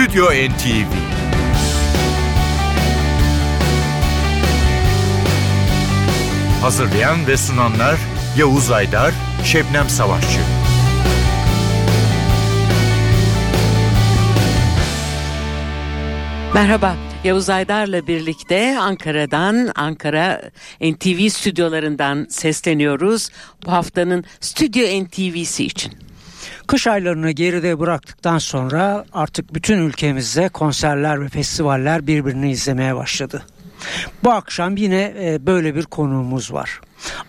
Stüdyo NTV Hazırlayan ve sunanlar Yavuz Aydar, Şebnem Savaşçı. Merhaba, Yavuz Aydar'la birlikte Ankara'dan, Ankara NTV stüdyolarından sesleniyoruz. Bu haftanın Stüdyo NTV'si için. Kış aylarını geride bıraktıktan sonra artık bütün ülkemizde konserler ve festivaller birbirini izlemeye başladı. Bu akşam yine e, böyle bir konuğumuz var.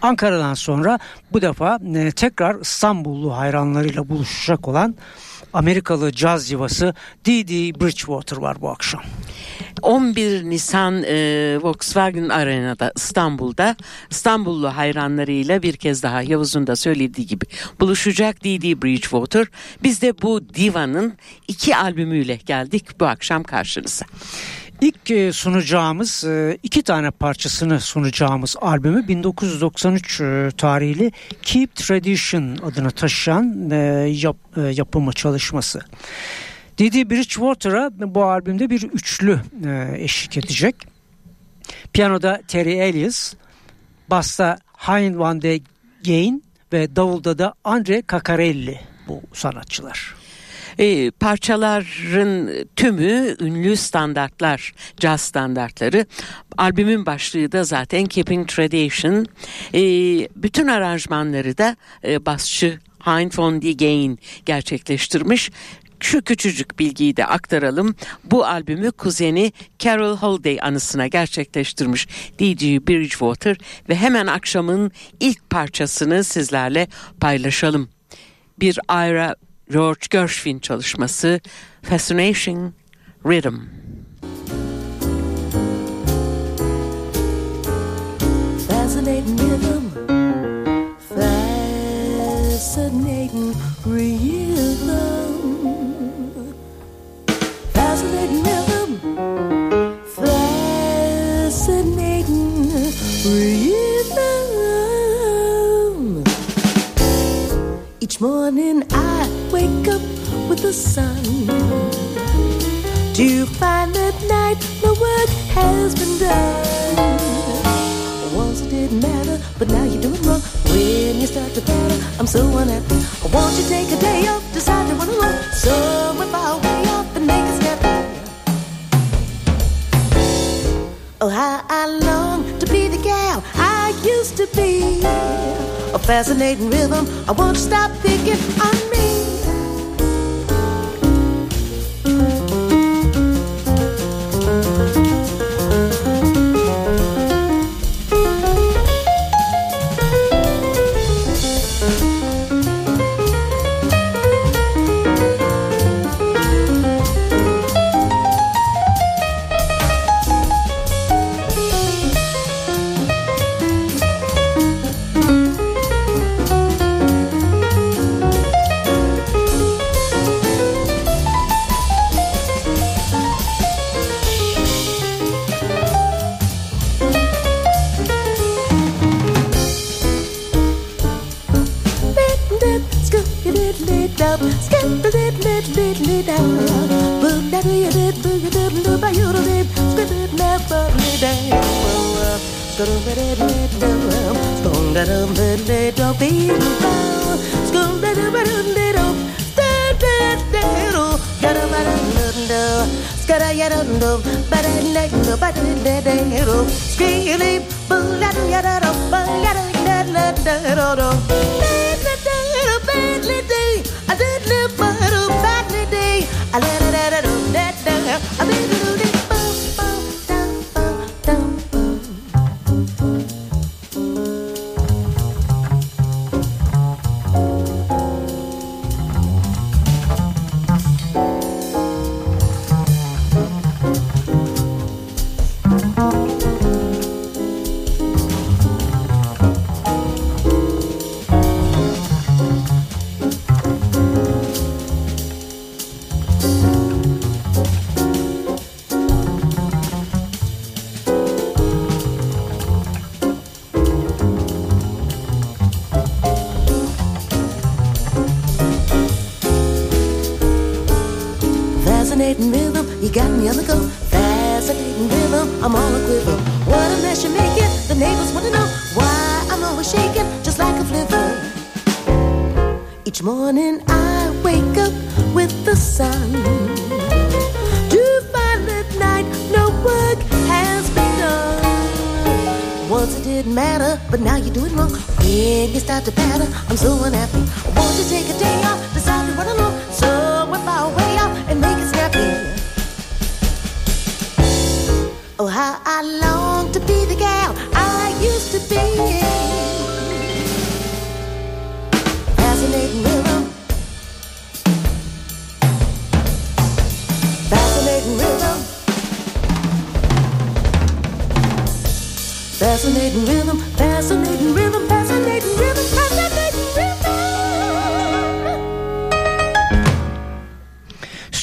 Ankara'dan sonra bu defa e, tekrar İstanbullu hayranlarıyla buluşacak olan Amerikalı caz yuvası Didi Bridgewater var bu akşam. 11 Nisan e, Volkswagen Arena'da İstanbul'da İstanbullu hayranlarıyla bir kez daha Yavuz'un da söylediği gibi buluşacak Didi Bridgewater. Biz de bu divanın iki albümüyle geldik bu akşam karşınıza. İlk e, sunacağımız e, iki tane parçasını sunacağımız albümü 1993 e, tarihli Keep Tradition adını taşıyan yap, yapımı çalışması. Didi Bridgewater'a bu albümde bir üçlü eşlik edecek. Piyanoda Terry Elias, basta Hein van de Geyn ve davulda da Andre Cacarelli bu sanatçılar. E, parçaların tümü ünlü standartlar, caz standartları. Albümün başlığı da zaten Keeping Tradition. E, bütün aranjmanları da e, basçı Hein von die Gain gerçekleştirmiş. Şu küçücük bilgiyi de aktaralım. Bu albümü kuzeni Carol Holiday anısına gerçekleştirmiş D.G. Bridgewater ve hemen akşamın ilk parçasını sizlerle paylaşalım. Bir Ira George Gershwin çalışması Fascination Rhythm. Fascinating rhythm, rhythm. Each morning I wake up with the sun Do you find that night the work has been done. Once it didn't matter, but now you're doing wrong. When you start to patter, I'm so unhappy. I want you take a day off, decide to run somewhere far away off and make a step. Oh, how I long to be the gal I used to be. A fascinating rhythm. I won't stop thinking on I've been You start to patter, I'm so unhappy. Won't you take a day off, decide to run along somewhere far away off and make it snappy? Oh, how I long to be the gal I used to be. Fascinating rhythm. Fascinating rhythm. Fascinating rhythm, fascinating rhythm,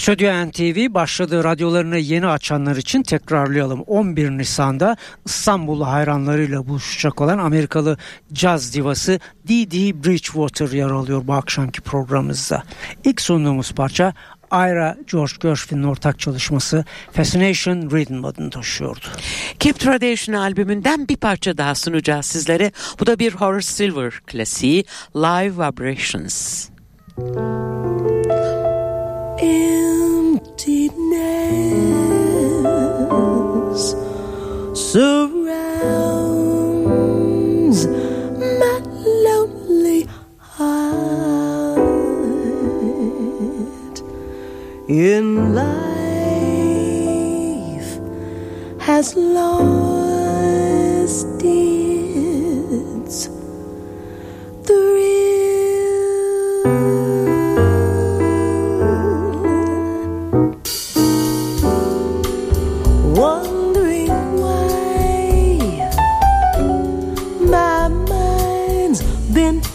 Stüdyo NTV başladığı radyolarını yeni açanlar için tekrarlayalım. 11 Nisan'da İstanbul hayranlarıyla buluşacak olan Amerikalı caz divası Dee Bridgewater yer alıyor bu akşamki programımızda. İlk sunduğumuz parça Ira George Gershwin'in ortak çalışması Fascination Rhythm adını taşıyordu. Keep Tradition albümünden bir parça daha sunacağız sizlere. Bu da bir Horace Silver klasiği Live Vibrations. Emptiness surrounds my lonely heart. In life has lost its thrill.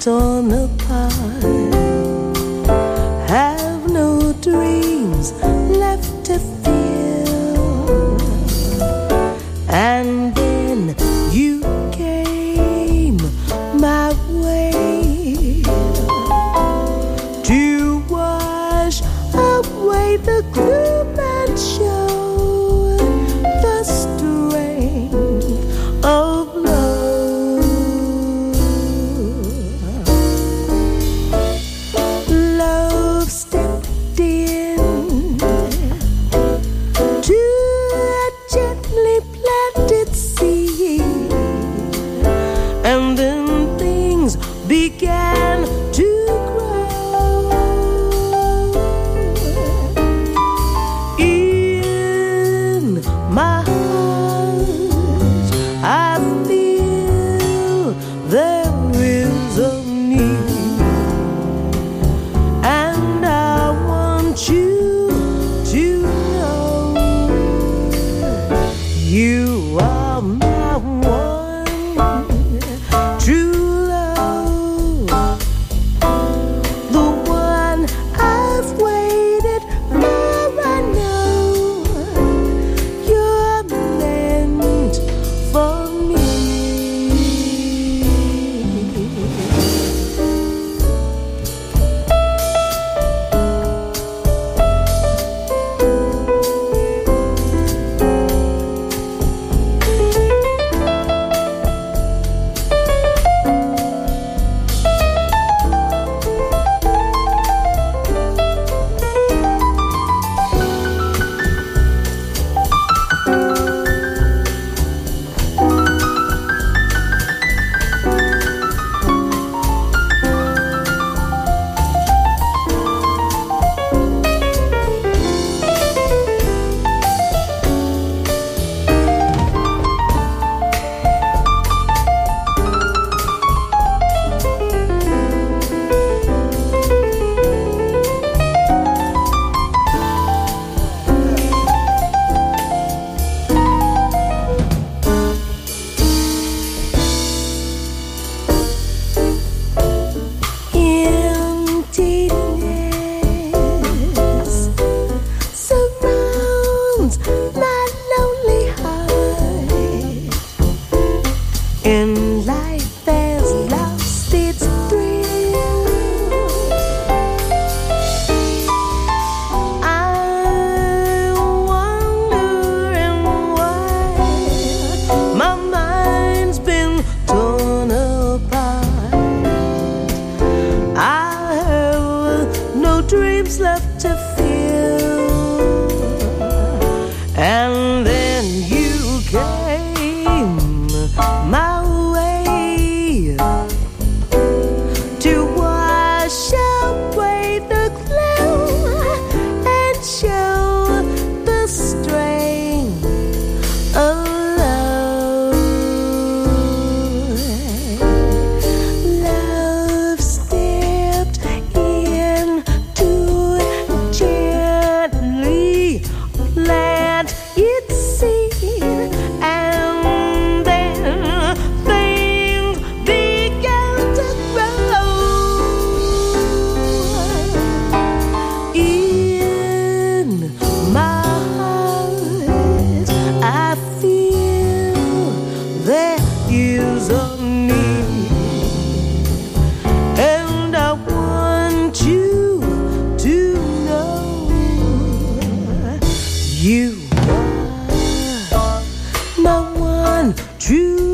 Torn apart. One true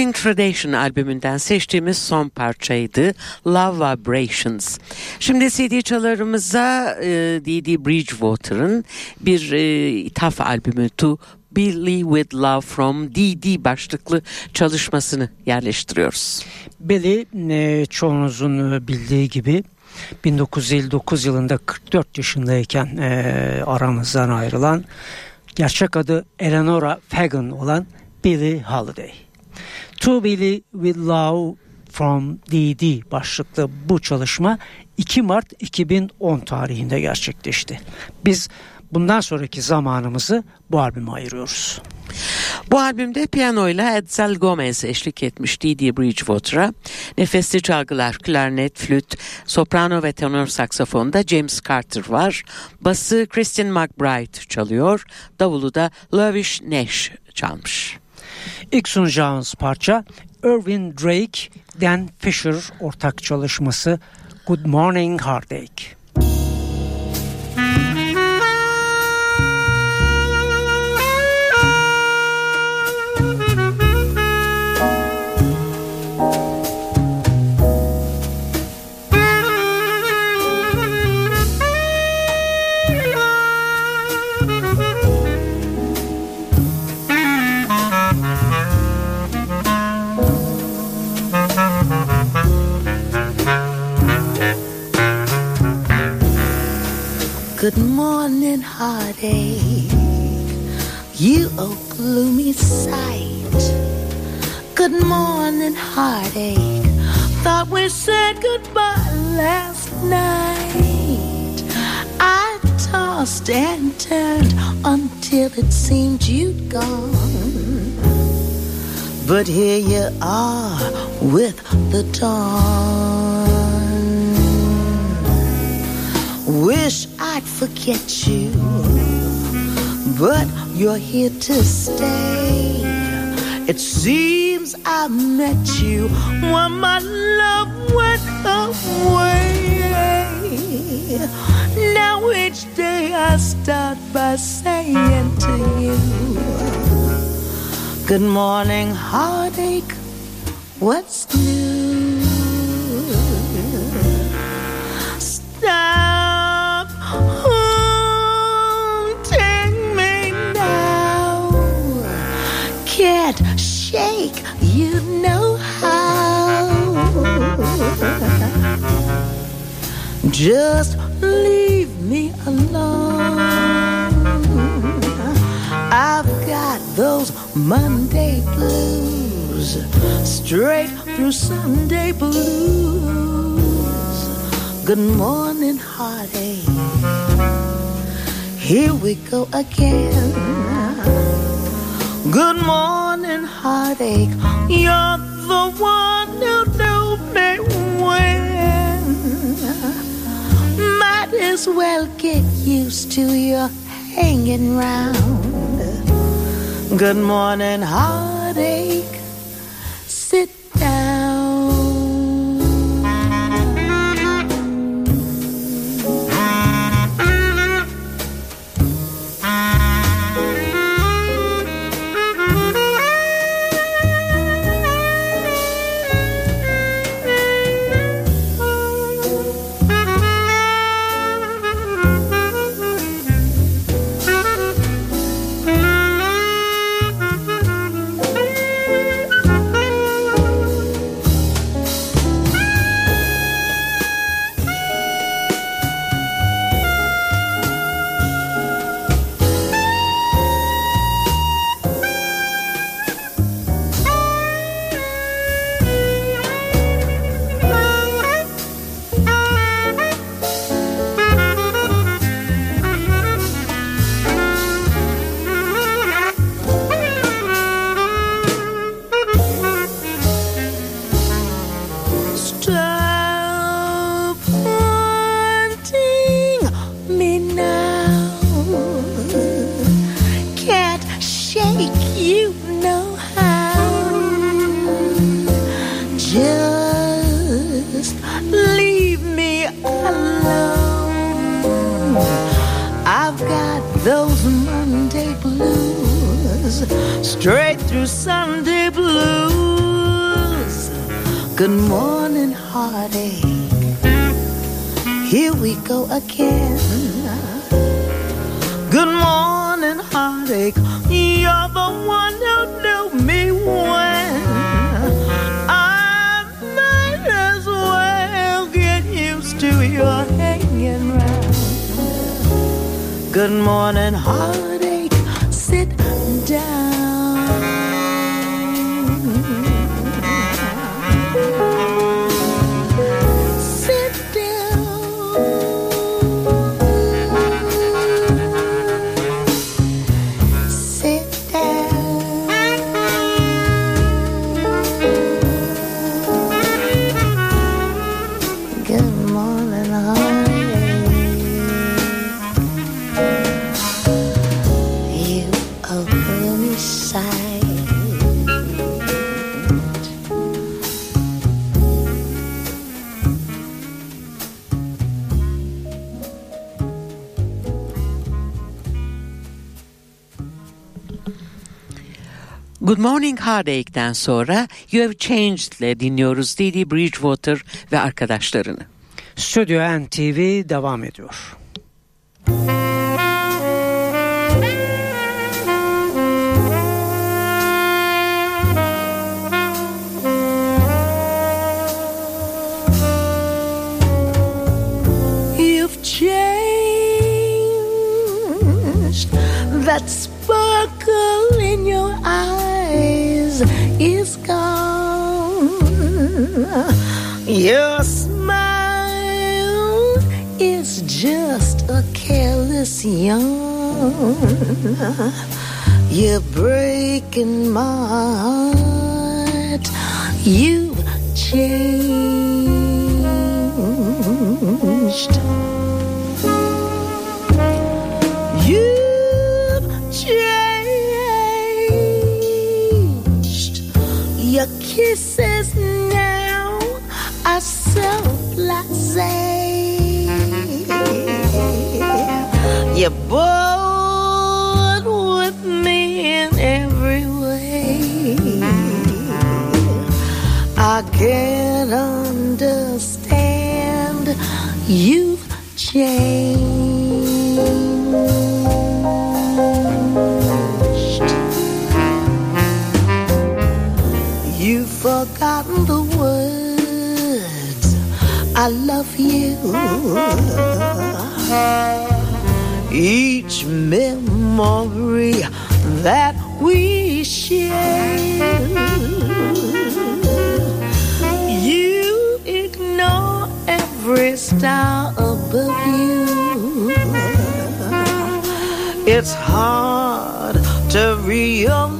Keeping Tradition albümünden seçtiğimiz son parçaydı Love Vibrations. Şimdi CD çalarımıza e, D.D. Bridgewater'ın bir e, ithaf albümü To Billy With Love From D.D. başlıklı çalışmasını yerleştiriyoruz. Billy e, çoğunuzun e, bildiği gibi 1959 yılında 44 yaşındayken e, aramızdan ayrılan gerçek adı Eleanora Fagan olan Billie Holiday. To Billy With Love From D.D. başlıklı bu çalışma 2 Mart 2010 tarihinde gerçekleşti. Biz bundan sonraki zamanımızı bu albüme ayırıyoruz. Bu albümde piyanoyla Edsel Gomez eşlik etmiş Dee Bridgewater'a. Nefesli çalgılar, klarnet, flüt, soprano ve tenor saksafonda James Carter var. Bası Christian McBride çalıyor. Davulu da Lavish Nash çalmış. İlk sunacağımız parça Irvin Drake, Dan Fisher ortak çalışması Good Morning Heartache. Good morning, heartache. You oh gloomy sight. Good morning, heartache. Thought we said goodbye last night. I tossed and turned until it seemed you'd gone. But here you are with the dawn. Wish I'd forget you, but you're here to stay. It seems I met you when my love went away. Now each day I start by saying to you, Good morning, heartache. What's new? Shake, you know how. Just leave me alone. I've got those Monday blues, straight through Sunday blues. Good morning, heartache. Here we go again. Good morning, heartache. You're the one who knew me when. Might as well get used to your hanging round. Good morning, heartache. Straight through Sunday blues. Good morning, heartache. Here we go again. Good morning, heartache. You're the one who knew me when. I might as well get used to your hanging round. Good morning, heartache. Good Morning Heartache'den sonra You Have Changed ile dinliyoruz Didi Bridgewater ve arkadaşlarını. Stüdyo NTV devam ediyor. You're breaking my heart. You've changed. You've changed. Your kisses now are so blasé. You're bored can't understand. You've changed. You've forgotten the words. I love you. Each memory that we share. Every star above you. It's hard to realize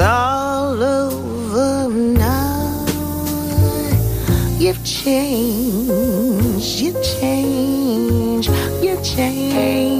all over now. You've changed, you changed, you changed.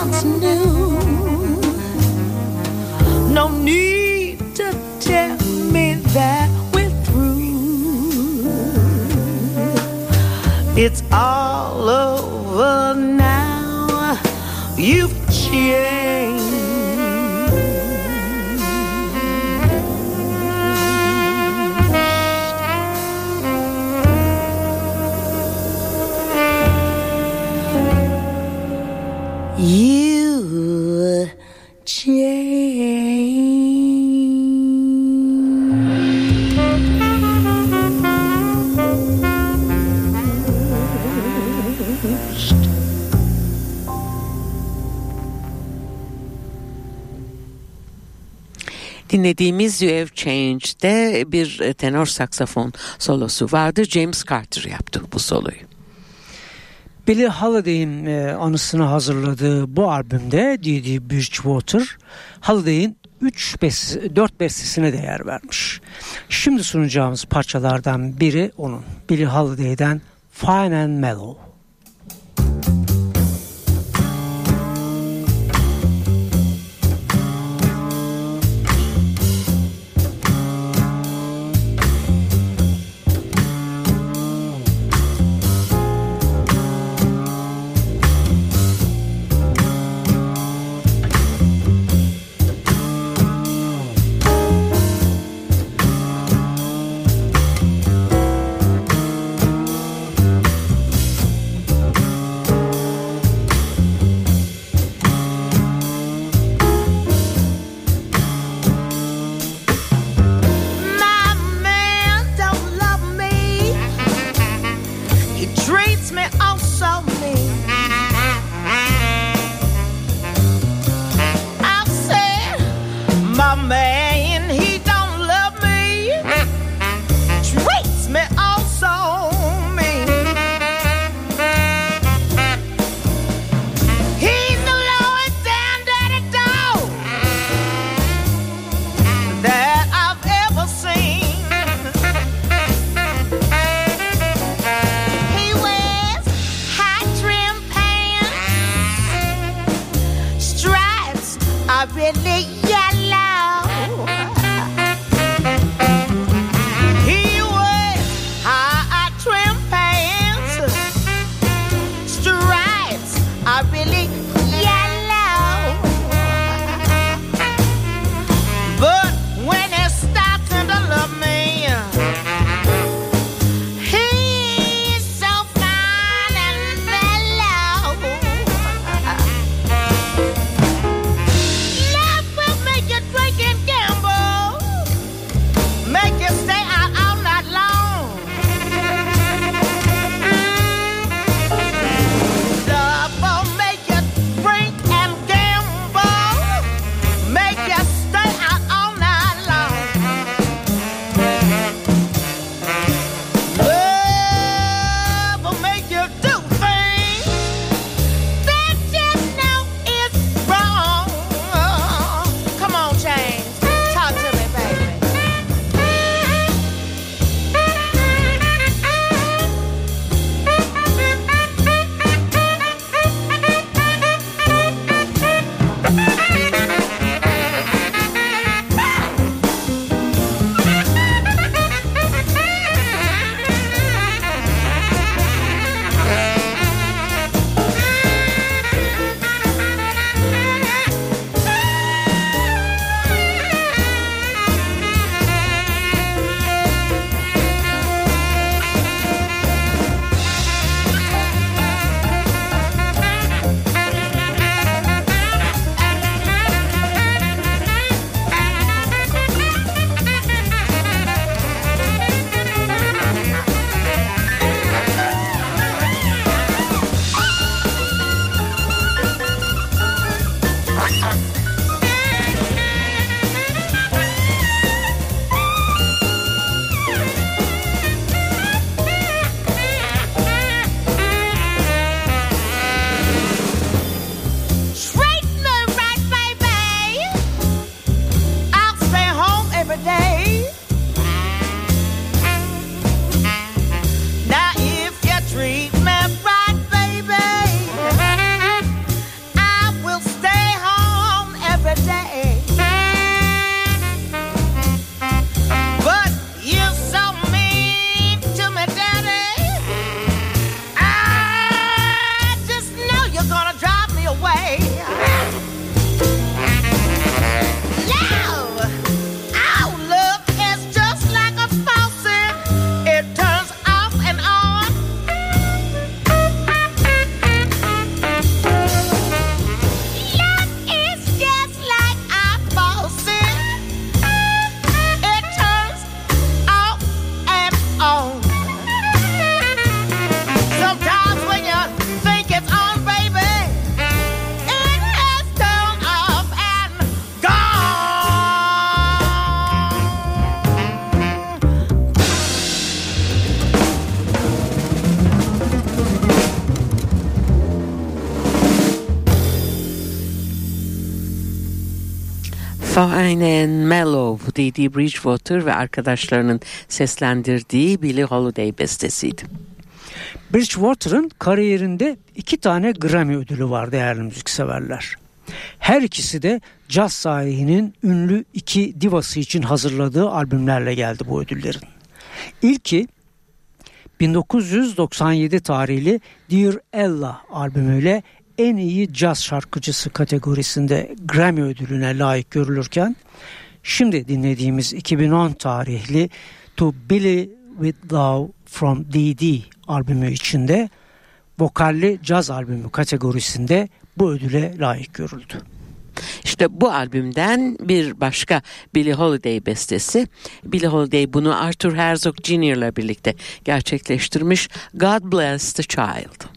Once knew. No need to tell me that we're through. It's all over now. You've changed. Dinlediğimiz You Have Changed'de bir e, tenor saksafon solosu vardı. James Carter yaptı bu soloyu. Billie Holiday'in e, anısını hazırladığı bu albümde Didi Bridgewater Holiday'in 3 bes 4 bestesine değer vermiş. Şimdi sunacağımız parçalardan biri onun. Billie Holiday'den Fine and Mellow. And Mellow, Dee Bridgewater ve arkadaşlarının seslendirdiği Billie Holiday bestesiydi. Bridgewater'ın kariyerinde iki tane Grammy ödülü var değerli müzikseverler. Her ikisi de caz sahihinin ünlü iki divası için hazırladığı albümlerle geldi bu ödüllerin. İlki 1997 tarihli Dear Ella albümüyle en iyi caz şarkıcısı kategorisinde Grammy ödülüne layık görülürken şimdi dinlediğimiz 2010 tarihli To Billy With Love From D.D. albümü içinde vokalli caz albümü kategorisinde bu ödüle layık görüldü. İşte bu albümden bir başka Billie Holiday bestesi. Billie Holiday bunu Arthur Herzog Jr. ile birlikte gerçekleştirmiş. God Bless the Child.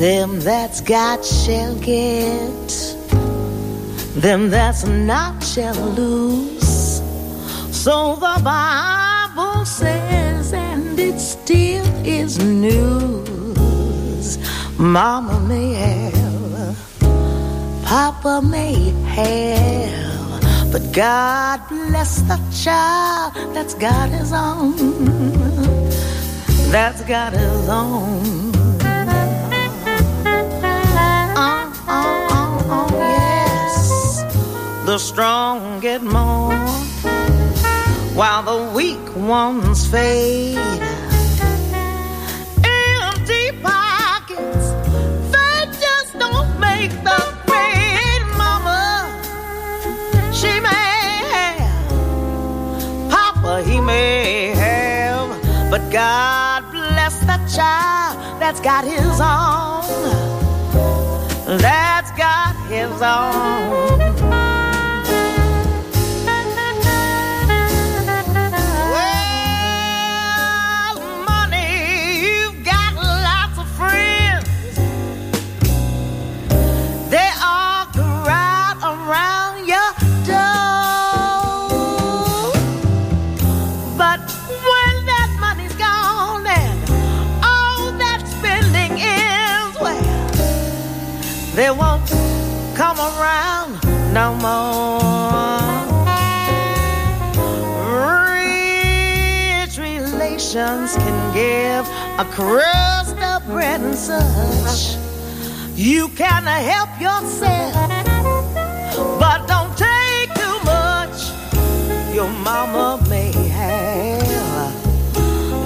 Them that's got shall get, them that's not shall lose. So the Bible says, and it still is news. Mama may have, Papa may have, but God bless the child that's got his own. That's got his own. The strong get more while the weak ones fade. Empty pockets, they just don't make the grade, Mama. She may have, Papa, he may have, but God bless the child that's got his own. That's got his own. No more. Rich relations can give a crust of bread and such. You can help yourself, but don't take too much. Your mama may have,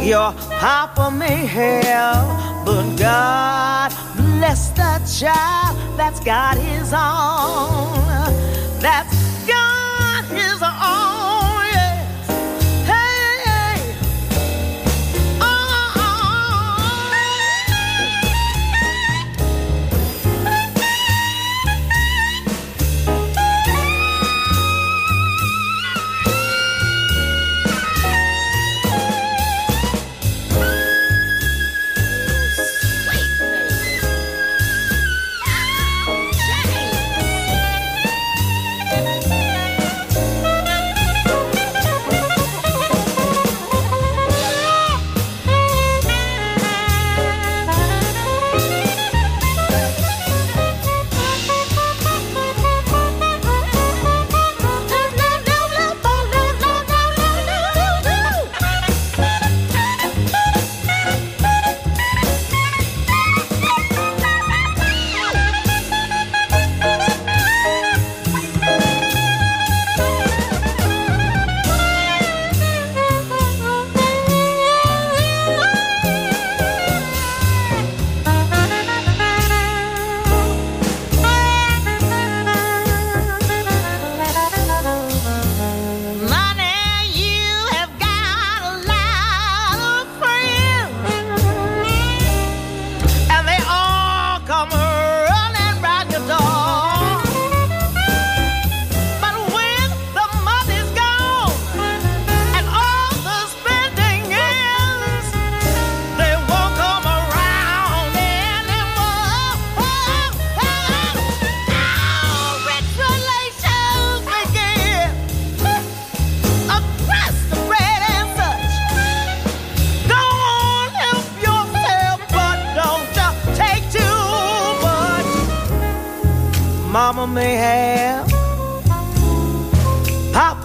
your papa may have, but God bless the child that's got his own. That's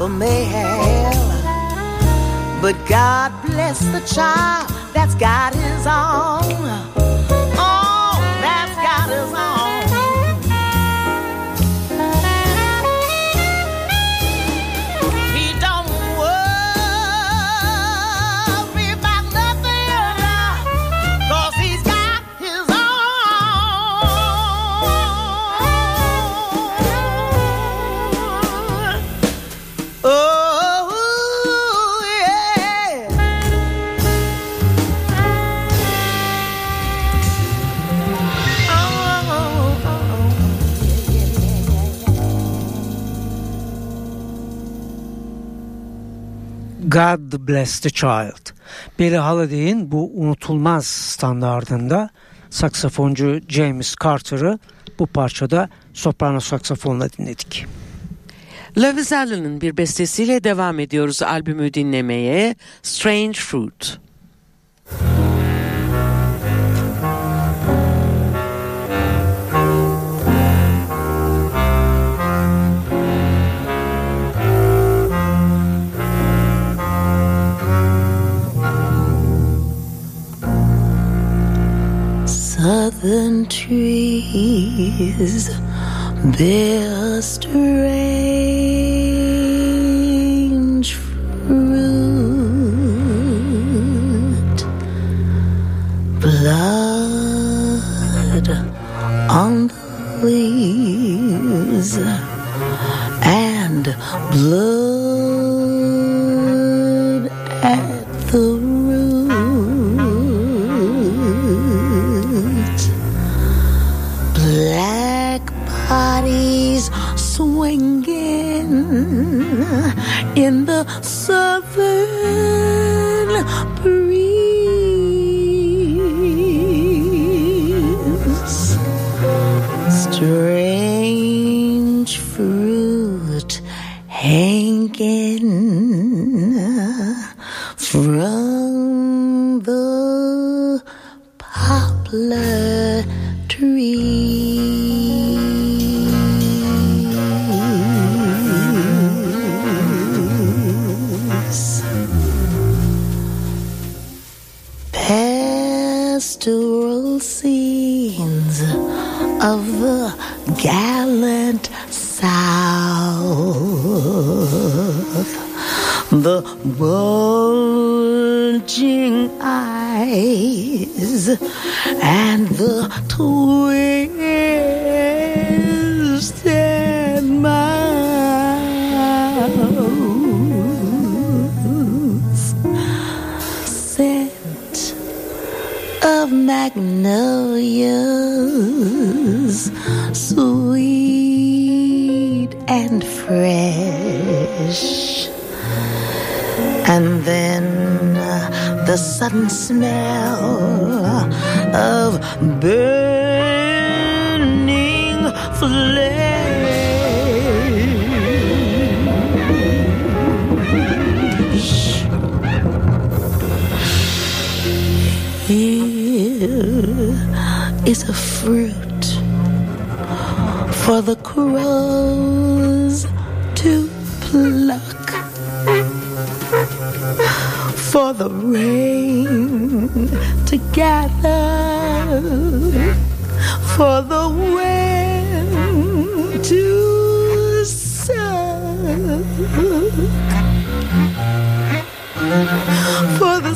May have, but God bless the child that's got his own. God Bless the Child. Billie Holiday'in bu unutulmaz standardında saksafoncu James Carter'ı bu parçada soprano saksafonla dinledik. Lovis Allen'ın bir bestesiyle devam ediyoruz albümü dinlemeye. Strange Fruit. Thank trees bear strange fruit. Blood on the leaves and blood in the The bulging eyes and the twisted mouths. Scent of magnolias, the sudden smell of burning flesh. Here is a fruit for the crows for the rain to gather, for the wind to suck for the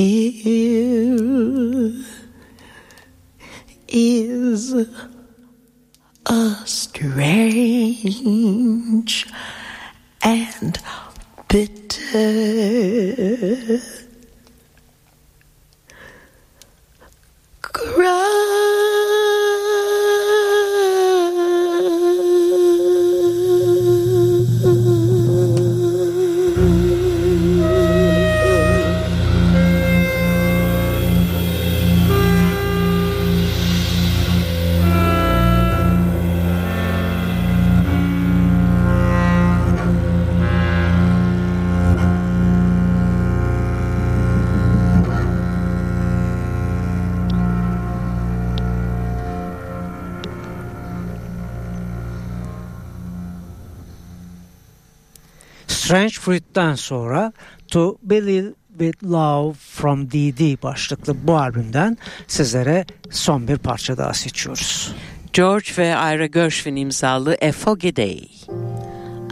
Here Fruit'ten sonra To Believe With Love From DD başlıklı bu albümden sizlere son bir parça daha seçiyoruz. George ve Ira Gershwin imzalı A Foggy Day.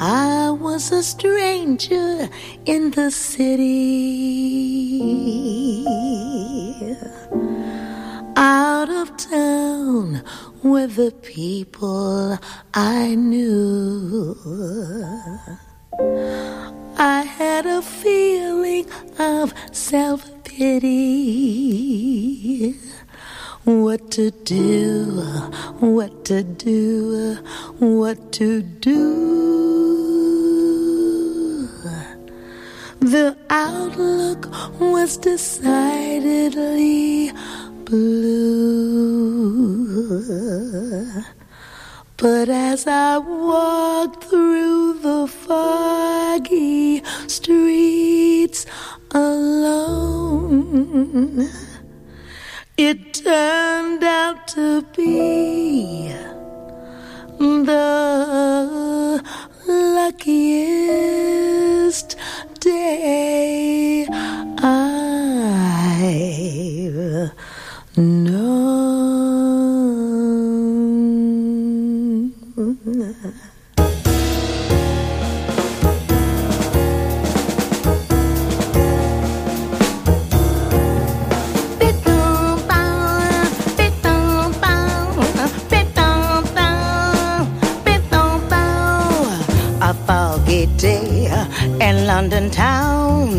I was a stranger in the city, out of town with the people I knew. I had a feeling of self pity. What to do, what to do, what to do. The outlook was decidedly blue. But as I walked through the foggy streets alone, It turned out to be the luckiest day I've known. A foggy day uh, in London town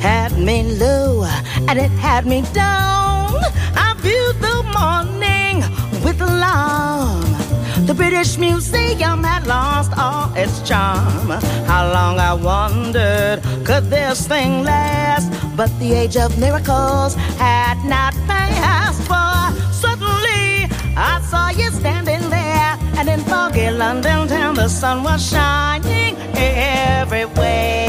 had me low uh, and it had me down. I viewed the morning with alarm. The British Museum had lost all its charm. How long I wondered could this thing last? But the age of miracles had not passed. For suddenly I saw you standing and in foggy London town the sun was shining everywhere.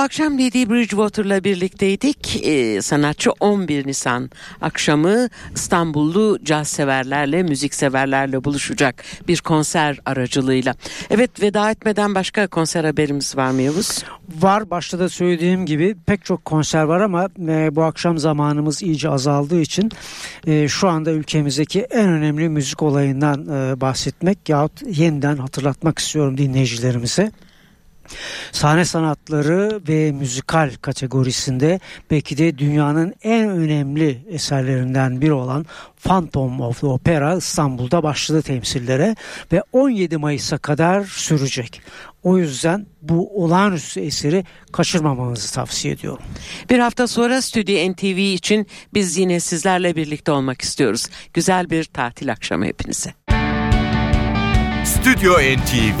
Akşam Lady Bridgewater'la birlikteydik. Ee, sanatçı 11 Nisan akşamı İstanbullu caz severlerle, müzik severlerle buluşacak bir konser aracılığıyla. Evet veda etmeden başka konser haberimiz var mı Yavuz? Var başta da söylediğim gibi pek çok konser var ama e, bu akşam zamanımız iyice azaldığı için e, şu anda ülkemizdeki en önemli müzik olayından e, bahsetmek yahut yeniden hatırlatmak istiyorum dinleyicilerimize. Sahne sanatları ve müzikal kategorisinde belki de dünyanın en önemli eserlerinden biri olan Phantom of the Opera İstanbul'da başladı temsillere ve 17 Mayıs'a kadar sürecek. O yüzden bu olağanüstü eseri kaçırmamanızı tavsiye ediyorum. Bir hafta sonra Stüdyo NTV için biz yine sizlerle birlikte olmak istiyoruz. Güzel bir tatil akşamı hepinize. Stüdyo NTV